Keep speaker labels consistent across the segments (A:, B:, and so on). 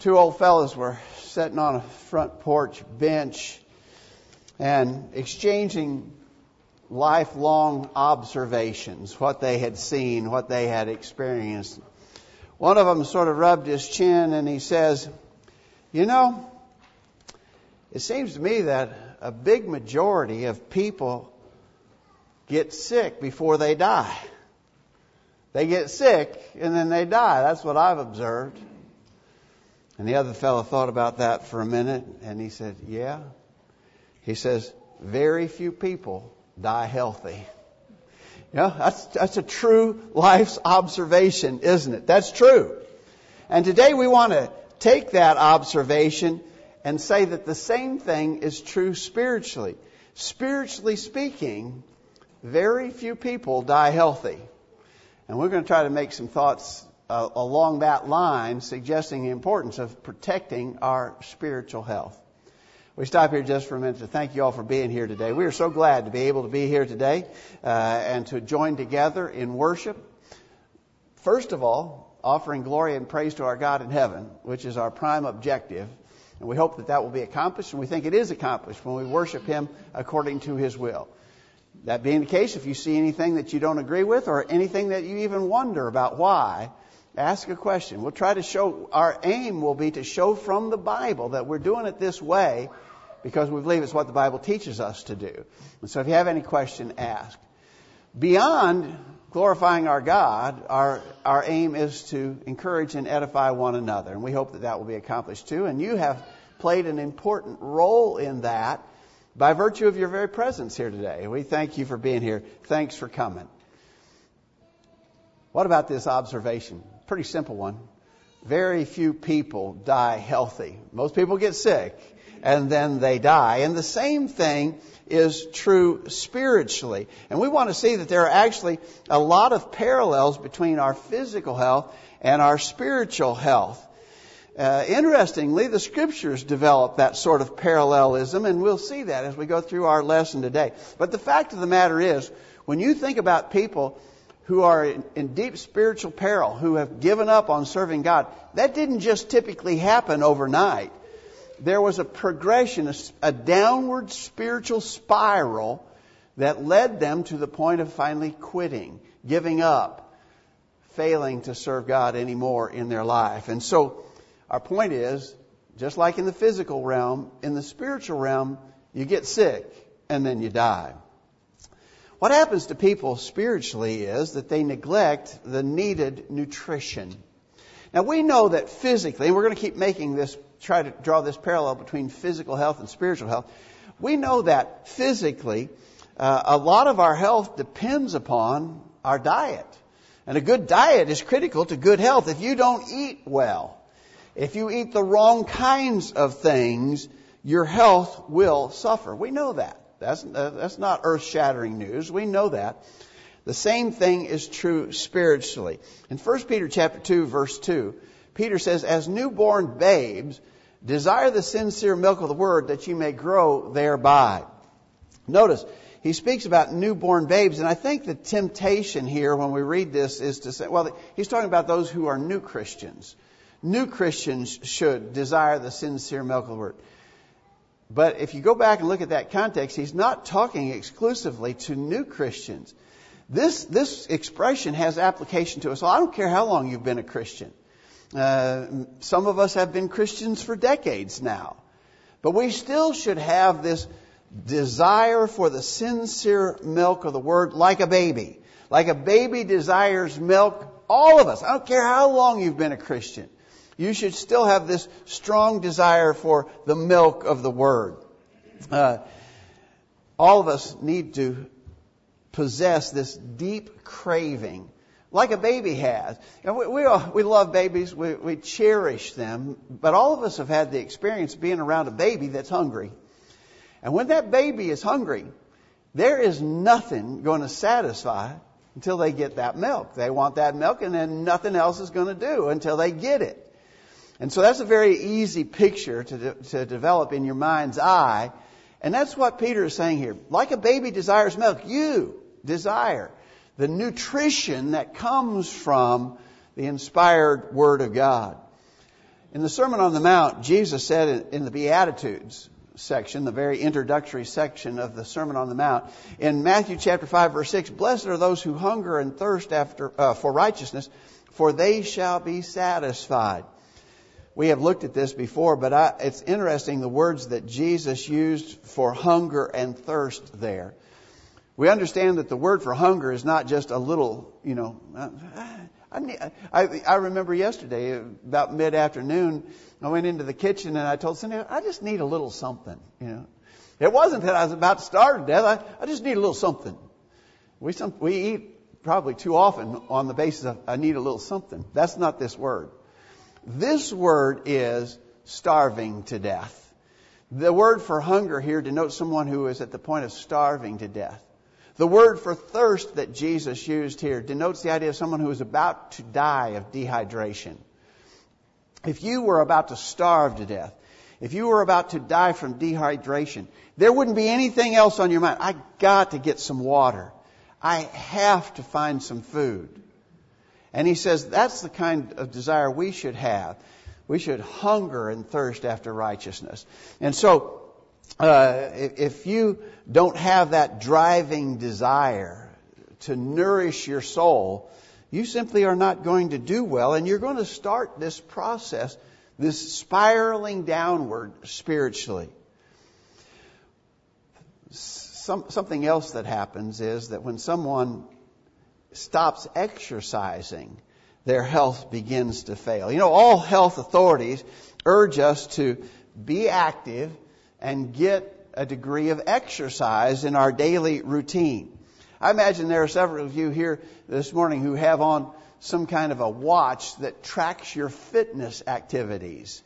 A: two old fellows were sitting on a front porch bench and exchanging lifelong observations, what they had seen, what they had experienced. One of them sort of rubbed his chin and he says, You know, it seems to me that a big majority of people get sick before they die. They get sick and then they die. That's what I've observed. And the other fellow thought about that for a minute and he said, Yeah. He says, Very few people die healthy. Know, that's, that's a true life's observation, isn't it? That's true. And today we want to take that observation and say that the same thing is true spiritually. Spiritually speaking, very few people die healthy. And we're going to try to make some thoughts uh, along that line, suggesting the importance of protecting our spiritual health. We stop here just for a minute to thank you all for being here today. We are so glad to be able to be here today uh, and to join together in worship. First of all, offering glory and praise to our God in heaven, which is our prime objective. And we hope that that will be accomplished, and we think it is accomplished when we worship Him according to His will. That being the case, if you see anything that you don't agree with or anything that you even wonder about why, ask a question. We'll try to show, our aim will be to show from the Bible that we're doing it this way because we believe it's what the Bible teaches us to do. And so if you have any question, ask. Beyond glorifying our God, our, our aim is to encourage and edify one another. And we hope that that will be accomplished too. And you have played an important role in that by virtue of your very presence here today. We thank you for being here. Thanks for coming. What about this observation? Pretty simple one. Very few people die healthy. Most people get sick and then they die. And the same thing is true spiritually. And we want to see that there are actually a lot of parallels between our physical health and our spiritual health. Uh, interestingly, the scriptures develop that sort of parallelism, and we'll see that as we go through our lesson today. But the fact of the matter is, when you think about people who are in, in deep spiritual peril, who have given up on serving God, that didn't just typically happen overnight. There was a progression, a, a downward spiritual spiral that led them to the point of finally quitting, giving up, failing to serve God anymore in their life. And so, our point is, just like in the physical realm, in the spiritual realm, you get sick and then you die. What happens to people spiritually is that they neglect the needed nutrition. Now we know that physically, and we're going to keep making this, try to draw this parallel between physical health and spiritual health. We know that physically, uh, a lot of our health depends upon our diet. And a good diet is critical to good health. If you don't eat well, if you eat the wrong kinds of things, your health will suffer. We know that. That's, that's not earth shattering news. We know that. The same thing is true spiritually. In 1 Peter chapter 2 verse 2, Peter says, as newborn babes, desire the sincere milk of the word that you may grow thereby. Notice, he speaks about newborn babes, and I think the temptation here when we read this is to say, well, he's talking about those who are new Christians. New Christians should desire the sincere milk of the word. But if you go back and look at that context, he's not talking exclusively to new Christians. This, this expression has application to us. I don't care how long you've been a Christian. Uh, some of us have been Christians for decades now. But we still should have this desire for the sincere milk of the Word like a baby. Like a baby desires milk, all of us. I don't care how long you've been a Christian you should still have this strong desire for the milk of the Word. Uh, all of us need to possess this deep craving, like a baby has. And we, we, we love babies, we, we cherish them, but all of us have had the experience of being around a baby that's hungry. And when that baby is hungry, there is nothing going to satisfy until they get that milk. They want that milk, and then nothing else is going to do until they get it. And so that's a very easy picture to, de- to develop in your mind's eye. And that's what Peter is saying here. Like a baby desires milk, you desire the nutrition that comes from the inspired Word of God. In the Sermon on the Mount, Jesus said in the Beatitudes section, the very introductory section of the Sermon on the Mount, in Matthew chapter 5 verse 6, blessed are those who hunger and thirst after, uh, for righteousness, for they shall be satisfied. We have looked at this before, but I, it's interesting the words that Jesus used for hunger and thirst there. We understand that the word for hunger is not just a little, you know, I, I, I remember yesterday, about mid afternoon, I went into the kitchen and I told Cindy, I just need a little something, you know. It wasn't that I was about to starve to death. I, I just need a little something. We, some, we eat probably too often on the basis of I need a little something. That's not this word. This word is starving to death. The word for hunger here denotes someone who is at the point of starving to death. The word for thirst that Jesus used here denotes the idea of someone who is about to die of dehydration. If you were about to starve to death, if you were about to die from dehydration, there wouldn't be anything else on your mind. I got to get some water. I have to find some food. And he says that's the kind of desire we should have. We should hunger and thirst after righteousness. And so uh, if you don't have that driving desire to nourish your soul, you simply are not going to do well, and you're going to start this process, this spiraling downward spiritually. Some, something else that happens is that when someone stops exercising, their health begins to fail. You know, all health authorities urge us to be active and get a degree of exercise in our daily routine. I imagine there are several of you here this morning who have on some kind of a watch that tracks your fitness activities.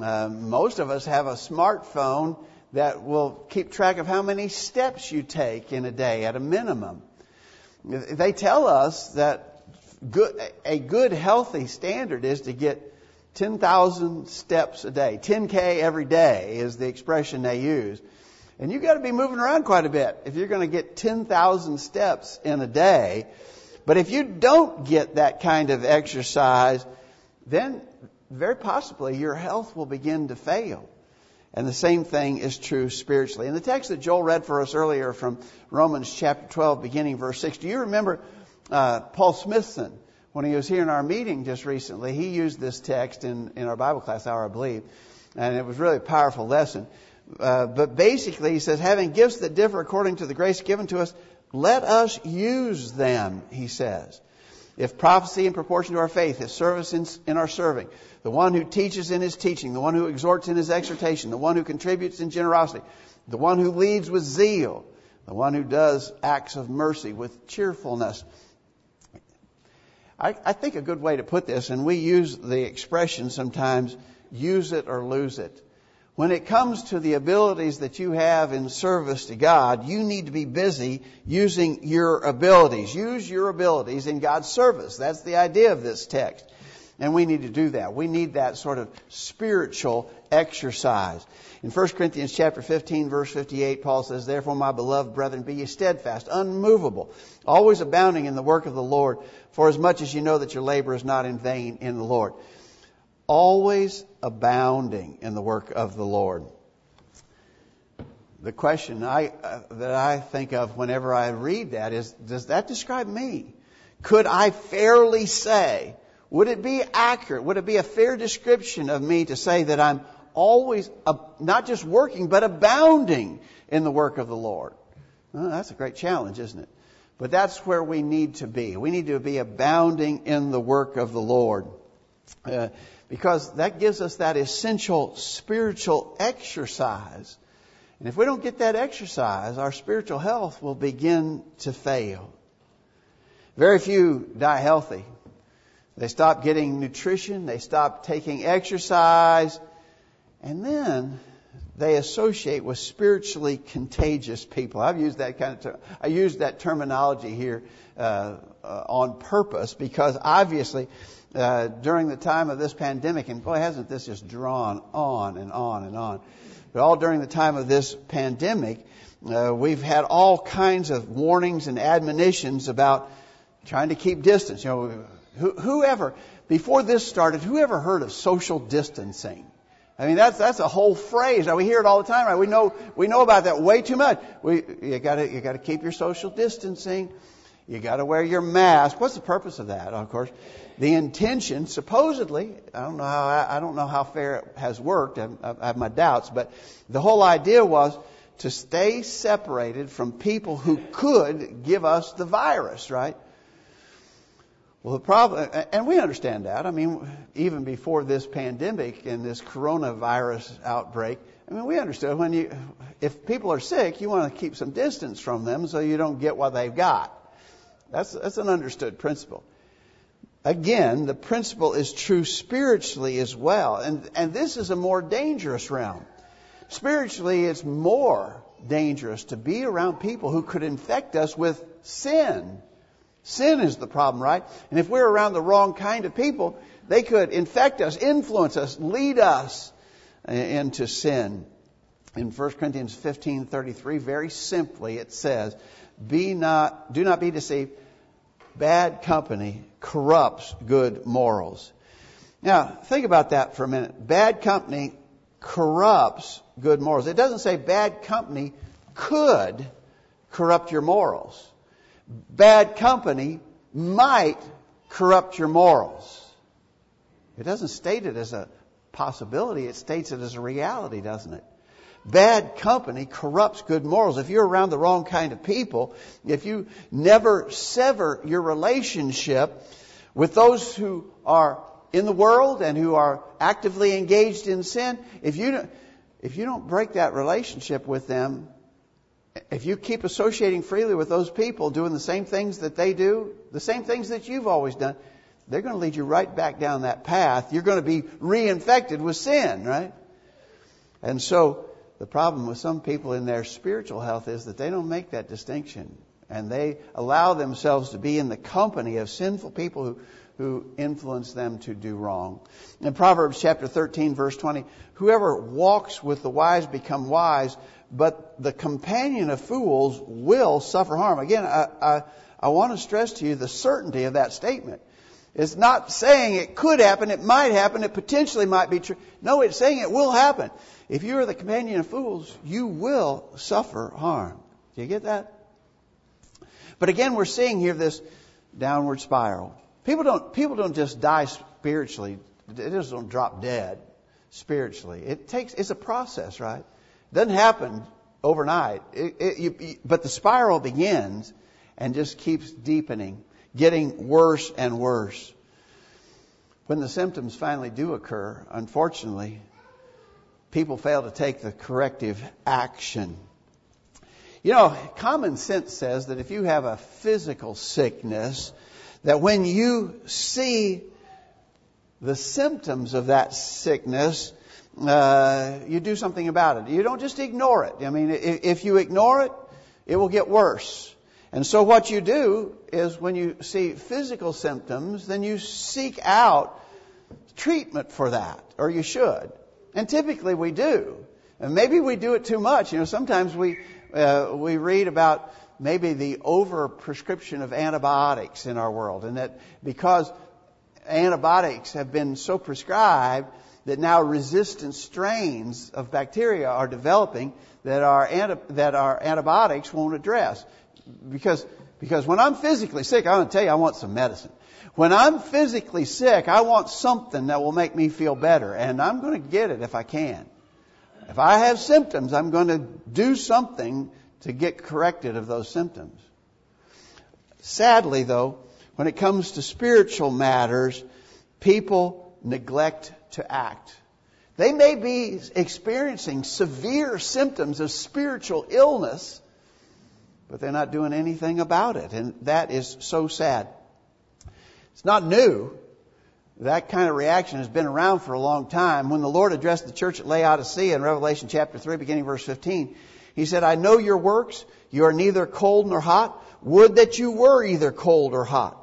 A: Uh, most of us have a smartphone that will keep track of how many steps you take in a day at a minimum. They tell us that good, a good healthy standard is to get 10,000 steps a day. 10K every day is the expression they use. And you've got to be moving around quite a bit if you're going to get 10,000 steps in a day. But if you don't get that kind of exercise, then very possibly your health will begin to fail. And the same thing is true spiritually. In the text that Joel read for us earlier from Romans chapter 12, beginning verse 6, do you remember uh, Paul Smithson? when he was here in our meeting just recently, he used this text in, in our Bible class hour, I believe, and it was really a powerful lesson. Uh, but basically, he says, having gifts that differ according to the grace given to us, let us use them, he says. If prophecy in proportion to our faith, if service in, in our serving, the one who teaches in his teaching, the one who exhorts in his exhortation, the one who contributes in generosity, the one who leads with zeal, the one who does acts of mercy with cheerfulness. I, I think a good way to put this, and we use the expression sometimes, use it or lose it. When it comes to the abilities that you have in service to God, you need to be busy using your abilities. Use your abilities in God's service. That's the idea of this text. And we need to do that. We need that sort of spiritual exercise. In 1 Corinthians chapter 15 verse 58, Paul says, Therefore, my beloved brethren, be ye steadfast, unmovable, always abounding in the work of the Lord, for as much as you know that your labor is not in vain in the Lord. Always abounding in the work of the Lord. The question I, uh, that I think of whenever I read that is, does that describe me? Could I fairly say would it be accurate? Would it be a fair description of me to say that I'm always not just working, but abounding in the work of the Lord? Well, that's a great challenge, isn't it? But that's where we need to be. We need to be abounding in the work of the Lord. Uh, because that gives us that essential spiritual exercise. And if we don't get that exercise, our spiritual health will begin to fail. Very few die healthy they stop getting nutrition. They stop taking exercise. And then they associate with spiritually contagious people. I've used that kind of, ter- I used that terminology here uh, uh, on purpose because obviously uh, during the time of this pandemic, and boy, hasn't this just drawn on and on and on. But all during the time of this pandemic, uh, we've had all kinds of warnings and admonitions about trying to keep distance. You know, whoever, before this started, whoever heard of social distancing? I mean, that's, that's a whole phrase. Now, we hear it all the time, right? We know, we know about that way too much. We, you gotta, you gotta keep your social distancing. You gotta wear your mask. What's the purpose of that? Of course, the intention, supposedly, I don't know how, I don't know how fair it has worked. I, I have my doubts, but the whole idea was to stay separated from people who could give us the virus, right? Well, the problem, and we understand that. I mean, even before this pandemic and this coronavirus outbreak, I mean, we understood when you, if people are sick, you want to keep some distance from them so you don't get what they've got. That's, that's an understood principle. Again, the principle is true spiritually as well. And, and this is a more dangerous realm. Spiritually, it's more dangerous to be around people who could infect us with sin Sin is the problem, right? And if we're around the wrong kind of people, they could infect us, influence us, lead us into sin. In 1 Corinthians 15:33, very simply it says, "Be not do not be deceived. Bad company corrupts good morals." Now, think about that for a minute. Bad company corrupts good morals. It doesn't say bad company could corrupt your morals bad company might corrupt your morals. It doesn't state it as a possibility, it states it as a reality, doesn't it? Bad company corrupts good morals. If you're around the wrong kind of people, if you never sever your relationship with those who are in the world and who are actively engaged in sin, if you don't, if you don't break that relationship with them, if you keep associating freely with those people doing the same things that they do, the same things that you've always done, they're going to lead you right back down that path. You're going to be reinfected with sin, right? And so the problem with some people in their spiritual health is that they don't make that distinction. And they allow themselves to be in the company of sinful people who, who influence them to do wrong. In Proverbs chapter 13 verse 20, whoever walks with the wise become wise, but the companion of fools will suffer harm. Again, I, I, I want to stress to you the certainty of that statement. It's not saying it could happen, it might happen, it potentially might be true. No, it's saying it will happen. If you are the companion of fools, you will suffer harm. Do you get that? But again, we're seeing here this downward spiral. People don't, people don't just die spiritually. They just don't drop dead spiritually. It takes, it's a process, right? It Doesn't happen overnight. It, it, you, but the spiral begins and just keeps deepening, getting worse and worse. When the symptoms finally do occur, unfortunately, people fail to take the corrective action. You know, common sense says that if you have a physical sickness, that when you see the symptoms of that sickness, uh, you do something about it. You don't just ignore it. I mean, if, if you ignore it, it will get worse. And so what you do is when you see physical symptoms, then you seek out treatment for that, or you should. And typically we do. And maybe we do it too much. You know, sometimes we, uh, we read about maybe the over prescription of antibiotics in our world, and that because antibiotics have been so prescribed, that now resistant strains of bacteria are developing that our, anti- that our antibiotics won't address. Because, because when I'm physically sick, I'm going to tell you, I want some medicine. When I'm physically sick, I want something that will make me feel better, and I'm going to get it if I can. If I have symptoms, I'm going to do something to get corrected of those symptoms. Sadly, though, when it comes to spiritual matters, people neglect to act. They may be experiencing severe symptoms of spiritual illness, but they're not doing anything about it. And that is so sad. It's not new. That kind of reaction has been around for a long time. When the Lord addressed the church at Laodicea in Revelation chapter 3, beginning verse 15, He said, I know your works. You are neither cold nor hot. Would that you were either cold or hot.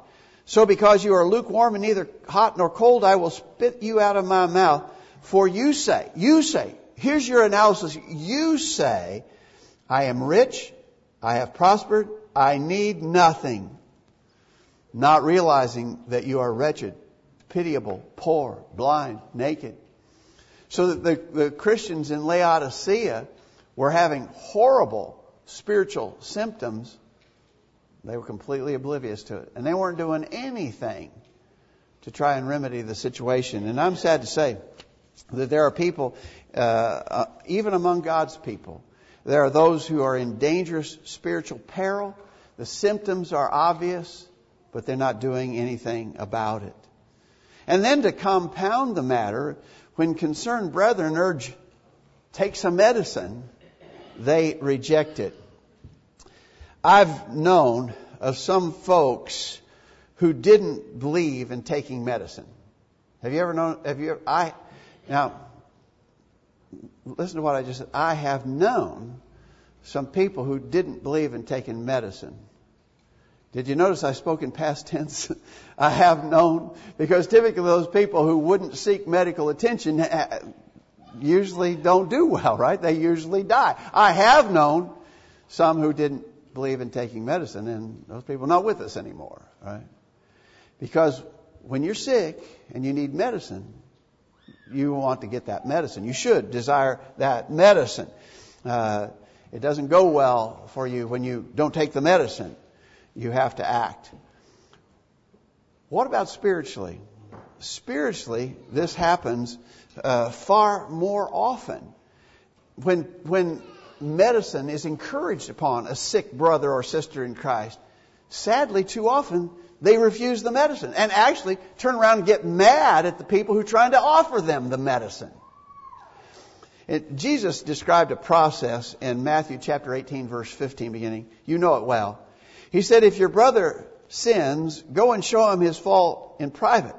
A: So because you are lukewarm and neither hot nor cold, I will spit you out of my mouth. For you say, you say, here's your analysis. You say, I am rich, I have prospered, I need nothing. Not realizing that you are wretched, pitiable, poor, blind, naked. So that the, the Christians in Laodicea were having horrible spiritual symptoms. They were completely oblivious to it. And they weren't doing anything to try and remedy the situation. And I'm sad to say that there are people, uh, uh, even among God's people, there are those who are in dangerous spiritual peril. The symptoms are obvious, but they're not doing anything about it. And then to compound the matter, when concerned brethren urge, take some medicine, they reject it. I've known of some folks who didn't believe in taking medicine. Have you ever known, have you ever, I, now, listen to what I just said. I have known some people who didn't believe in taking medicine. Did you notice I spoke in past tense? I have known, because typically those people who wouldn't seek medical attention uh, usually don't do well, right? They usually die. I have known some who didn't believe in taking medicine, and those people are not with us anymore, right? Because when you're sick and you need medicine, you want to get that medicine. You should desire that medicine. Uh, it doesn't go well for you when you don't take the medicine. You have to act. What about spiritually? Spiritually, this happens uh, far more often. When, when medicine is encouraged upon a sick brother or sister in Christ, sadly, too often, they refuse the medicine and actually turn around and get mad at the people who are trying to offer them the medicine. It, Jesus described a process in Matthew chapter 18 verse 15 beginning. You know it well. He said, if your brother sins, go and show him his fault in private.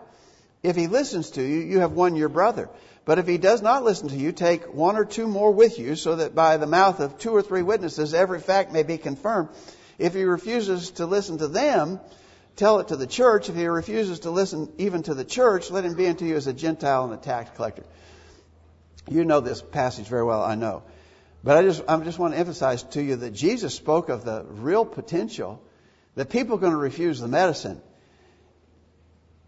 A: If he listens to you, you have won your brother. But if he does not listen to you, take one or two more with you, so that by the mouth of two or three witnesses every fact may be confirmed. If he refuses to listen to them, tell it to the church. If he refuses to listen even to the church, let him be unto you as a Gentile and a tax collector. You know this passage very well, I know. But I just, I just want to emphasize to you that Jesus spoke of the real potential that people are going to refuse the medicine.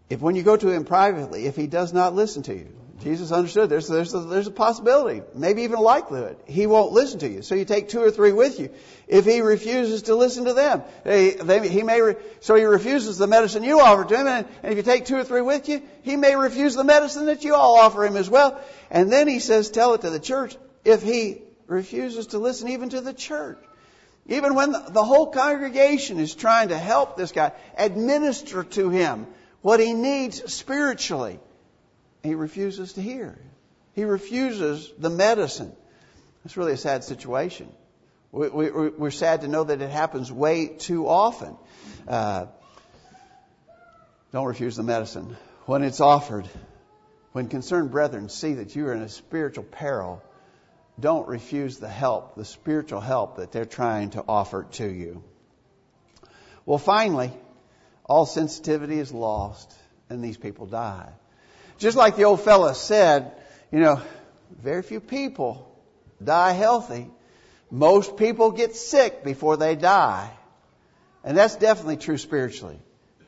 A: If when you go to him privately, if he does not listen to you, Jesus understood there's, there's, a, there's a possibility, maybe even a likelihood. He won't listen to you. So you take two or three with you. If he refuses to listen to them, they, they, he may, re, so he refuses the medicine you offer to him, and, and if you take two or three with you, he may refuse the medicine that you all offer him as well. And then he says, tell it to the church. If he refuses to listen even to the church, even when the, whole congregation is trying to help this guy, administer to him what he needs spiritually, he refuses to hear. He refuses the medicine. It's really a sad situation. We, we, we're sad to know that it happens way too often. Uh, don't refuse the medicine when it's offered. When concerned brethren see that you are in a spiritual peril, don't refuse the help, the spiritual help that they're trying to offer to you. Well, finally, all sensitivity is lost and these people die. Just like the old fella said, you know, very few people die healthy. Most people get sick before they die. And that's definitely true spiritually.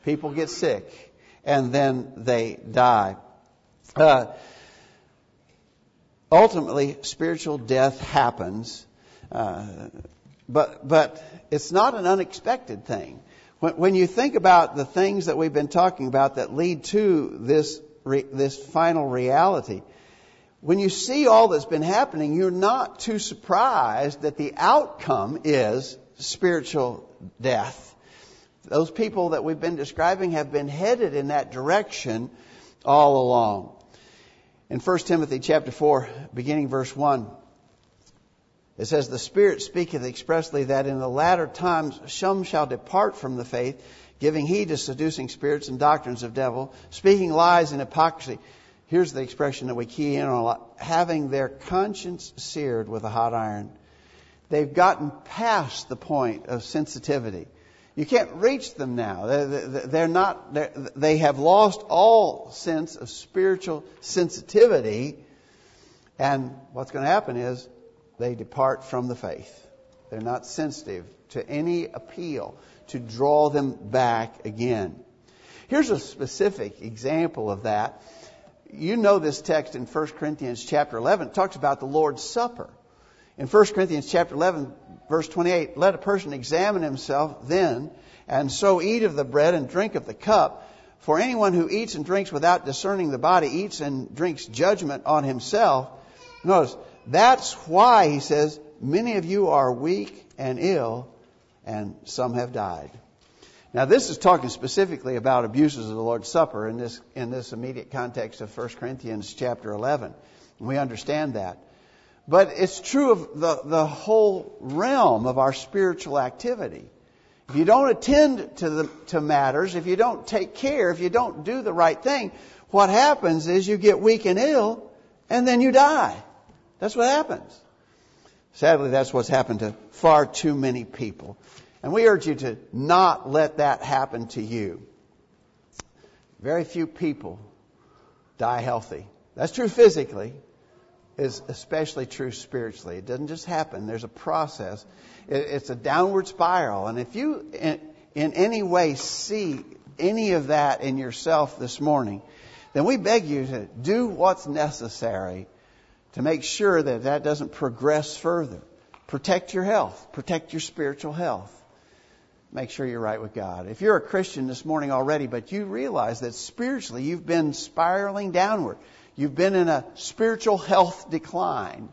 A: People get sick and then they die. Uh, ultimately, spiritual death happens, uh, but but it's not an unexpected thing. When, when you think about the things that we've been talking about that lead to this re, this final reality. When you see all that's been happening, you're not too surprised that the outcome is spiritual death. Those people that we've been describing have been headed in that direction all along. In 1 Timothy chapter 4, beginning verse 1, it says, The Spirit speaketh expressly that in the latter times some shall depart from the faith, giving heed to seducing spirits and doctrines of devil, speaking lies and hypocrisy. Here's the expression that we key in on a lot. Having their conscience seared with a hot iron. They've gotten past the point of sensitivity. You can't reach them now. They're not, they're, they have lost all sense of spiritual sensitivity. And what's going to happen is they depart from the faith. They're not sensitive to any appeal to draw them back again. Here's a specific example of that. You know this text in 1 Corinthians chapter 11. It talks about the Lord's Supper. In 1 Corinthians chapter 11, verse 28, let a person examine himself then, and so eat of the bread and drink of the cup. For anyone who eats and drinks without discerning the body eats and drinks judgment on himself. Notice, that's why, he says, many of you are weak and ill, and some have died. Now, this is talking specifically about abuses of the Lord's Supper in this, in this immediate context of 1 Corinthians chapter 11. We understand that. But it's true of the, the whole realm of our spiritual activity. If you don't attend to, the, to matters, if you don't take care, if you don't do the right thing, what happens is you get weak and ill, and then you die. That's what happens. Sadly, that's what's happened to far too many people. And we urge you to not let that happen to you. Very few people die healthy. That's true physically, is especially true spiritually. It doesn't just happen. There's a process. It's a downward spiral. And if you in, any way see any of that in yourself this morning, then we beg you to do what's necessary to make sure that that doesn't progress further. Protect your health. Protect your spiritual health. Make sure you're right with God. If you're a Christian this morning already, but you realize that spiritually you've been spiraling downward, you've been in a spiritual health decline,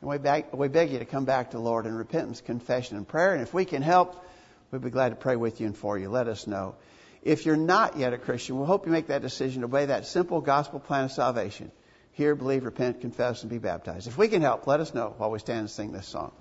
A: and we beg, we beg you to come back to the Lord in repentance, confession, and prayer. And if we can help, we'd be glad to pray with you and for you. Let us know. If you're not yet a Christian, we hope you make that decision to obey that simple gospel plan of salvation. Hear, believe, repent, confess, and be baptized. If we can help, let us know while we stand and sing this song.